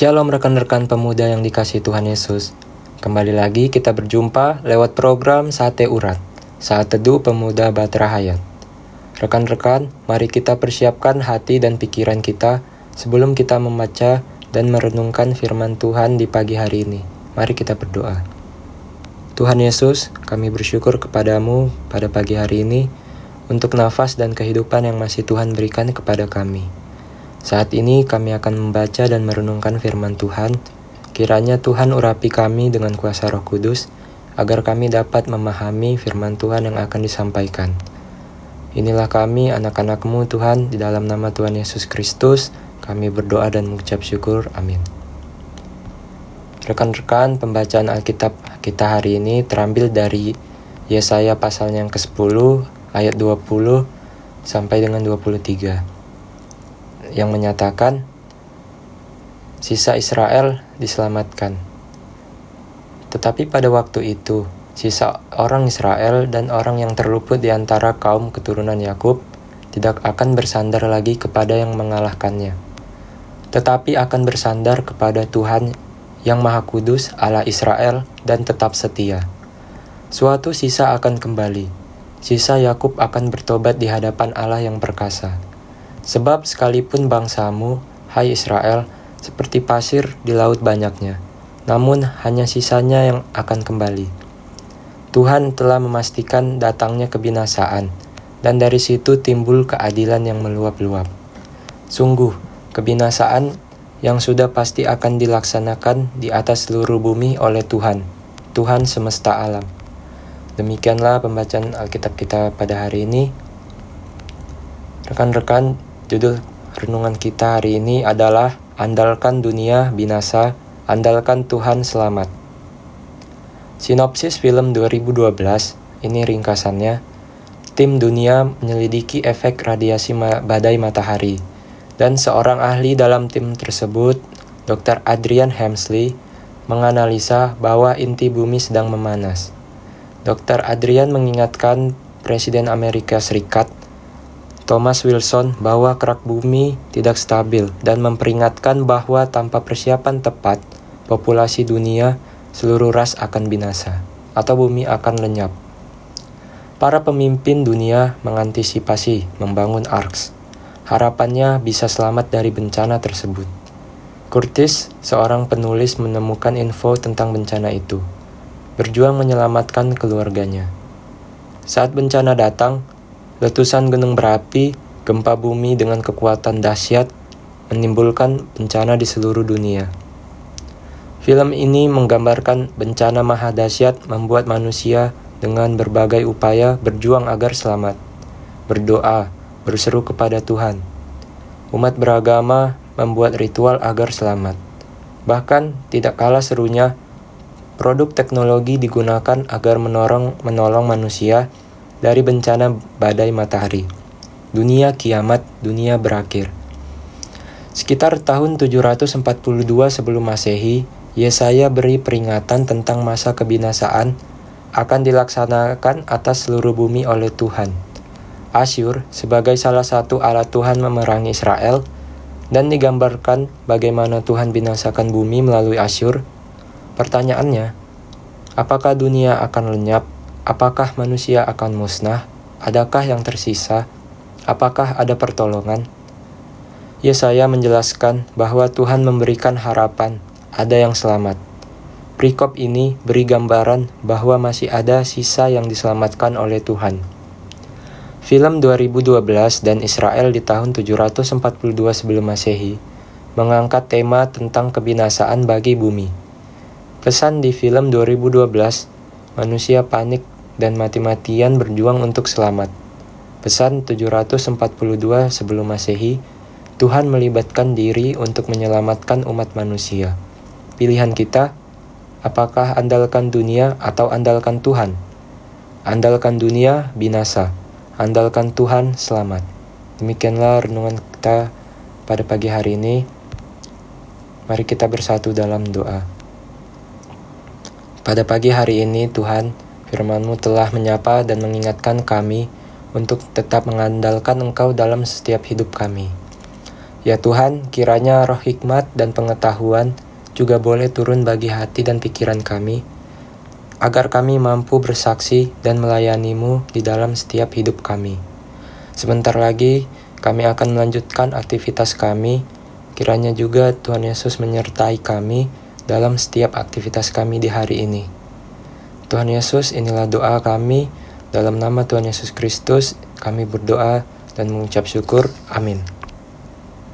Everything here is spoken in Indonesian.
Shalom rekan-rekan pemuda yang dikasih Tuhan Yesus. Kembali lagi kita berjumpa lewat program Sate Urat, saat teduh pemuda Batra Hayat. Rekan-rekan, mari kita persiapkan hati dan pikiran kita sebelum kita membaca dan merenungkan firman Tuhan di pagi hari ini. Mari kita berdoa. Tuhan Yesus, kami bersyukur kepadamu pada pagi hari ini untuk nafas dan kehidupan yang masih Tuhan berikan kepada kami. Saat ini kami akan membaca dan merenungkan firman Tuhan. Kiranya Tuhan urapi kami dengan kuasa roh kudus, agar kami dapat memahami firman Tuhan yang akan disampaikan. Inilah kami anak-anakmu Tuhan, di dalam nama Tuhan Yesus Kristus, kami berdoa dan mengucap syukur. Amin. Rekan-rekan, pembacaan Alkitab kita hari ini terambil dari Yesaya pasal yang ke-10 ayat 20 sampai dengan 23 yang menyatakan sisa Israel diselamatkan. Tetapi pada waktu itu, sisa orang Israel dan orang yang terluput di antara kaum keturunan Yakub tidak akan bersandar lagi kepada yang mengalahkannya, tetapi akan bersandar kepada Tuhan yang Maha Kudus, Allah Israel, dan tetap setia. Suatu sisa akan kembali, sisa Yakub akan bertobat di hadapan Allah yang perkasa Sebab sekalipun bangsamu, hai Israel, seperti pasir di laut banyaknya, namun hanya sisanya yang akan kembali. Tuhan telah memastikan datangnya kebinasaan, dan dari situ timbul keadilan yang meluap-luap. Sungguh, kebinasaan yang sudah pasti akan dilaksanakan di atas seluruh bumi oleh Tuhan, Tuhan semesta alam. Demikianlah pembacaan Alkitab kita pada hari ini. Rekan-rekan, Judul renungan kita hari ini adalah Andalkan Dunia Binasa, Andalkan Tuhan Selamat. Sinopsis film 2012, ini ringkasannya. Tim dunia menyelidiki efek radiasi badai matahari, dan seorang ahli dalam tim tersebut, Dr. Adrian Hemsley, menganalisa bahwa inti bumi sedang memanas. Dr. Adrian mengingatkan Presiden Amerika Serikat Thomas Wilson bahwa kerak bumi tidak stabil dan memperingatkan bahwa tanpa persiapan tepat, populasi dunia seluruh ras akan binasa atau bumi akan lenyap. Para pemimpin dunia mengantisipasi membangun ARKS. Harapannya bisa selamat dari bencana tersebut. Curtis, seorang penulis menemukan info tentang bencana itu, berjuang menyelamatkan keluarganya. Saat bencana datang, Letusan gunung berapi, gempa bumi dengan kekuatan dahsyat menimbulkan bencana di seluruh dunia. Film ini menggambarkan bencana maha dahsyat membuat manusia dengan berbagai upaya berjuang agar selamat, berdoa, berseru kepada Tuhan. Umat beragama membuat ritual agar selamat. Bahkan tidak kalah serunya, produk teknologi digunakan agar menolong menolong manusia dari bencana badai matahari. Dunia kiamat, dunia berakhir. Sekitar tahun 742 sebelum Masehi, Yesaya beri peringatan tentang masa kebinasaan akan dilaksanakan atas seluruh bumi oleh Tuhan. Asyur sebagai salah satu alat Tuhan memerangi Israel dan digambarkan bagaimana Tuhan binasakan bumi melalui Asyur. Pertanyaannya, apakah dunia akan lenyap Apakah manusia akan musnah? Adakah yang tersisa? Apakah ada pertolongan? Yesaya menjelaskan bahwa Tuhan memberikan harapan, ada yang selamat. Prikop ini beri gambaran bahwa masih ada sisa yang diselamatkan oleh Tuhan. Film 2012 dan Israel di tahun 742 sebelum Masehi mengangkat tema tentang kebinasaan bagi bumi. Pesan di film 2012, manusia panik dan mati-matian berjuang untuk selamat. Pesan 742 sebelum Masehi, Tuhan melibatkan diri untuk menyelamatkan umat manusia. Pilihan kita, apakah andalkan dunia atau andalkan Tuhan? Andalkan dunia, binasa. Andalkan Tuhan, selamat. Demikianlah renungan kita pada pagi hari ini. Mari kita bersatu dalam doa. Pada pagi hari ini, Tuhan, Firman-Mu telah menyapa dan mengingatkan kami untuk tetap mengandalkan Engkau dalam setiap hidup kami. Ya Tuhan, kiranya roh hikmat dan pengetahuan juga boleh turun bagi hati dan pikiran kami, agar kami mampu bersaksi dan melayanimu di dalam setiap hidup kami. Sebentar lagi, kami akan melanjutkan aktivitas kami. Kiranya juga Tuhan Yesus menyertai kami dalam setiap aktivitas kami di hari ini. Tuhan Yesus, inilah doa kami. Dalam nama Tuhan Yesus Kristus, kami berdoa dan mengucap syukur. Amin.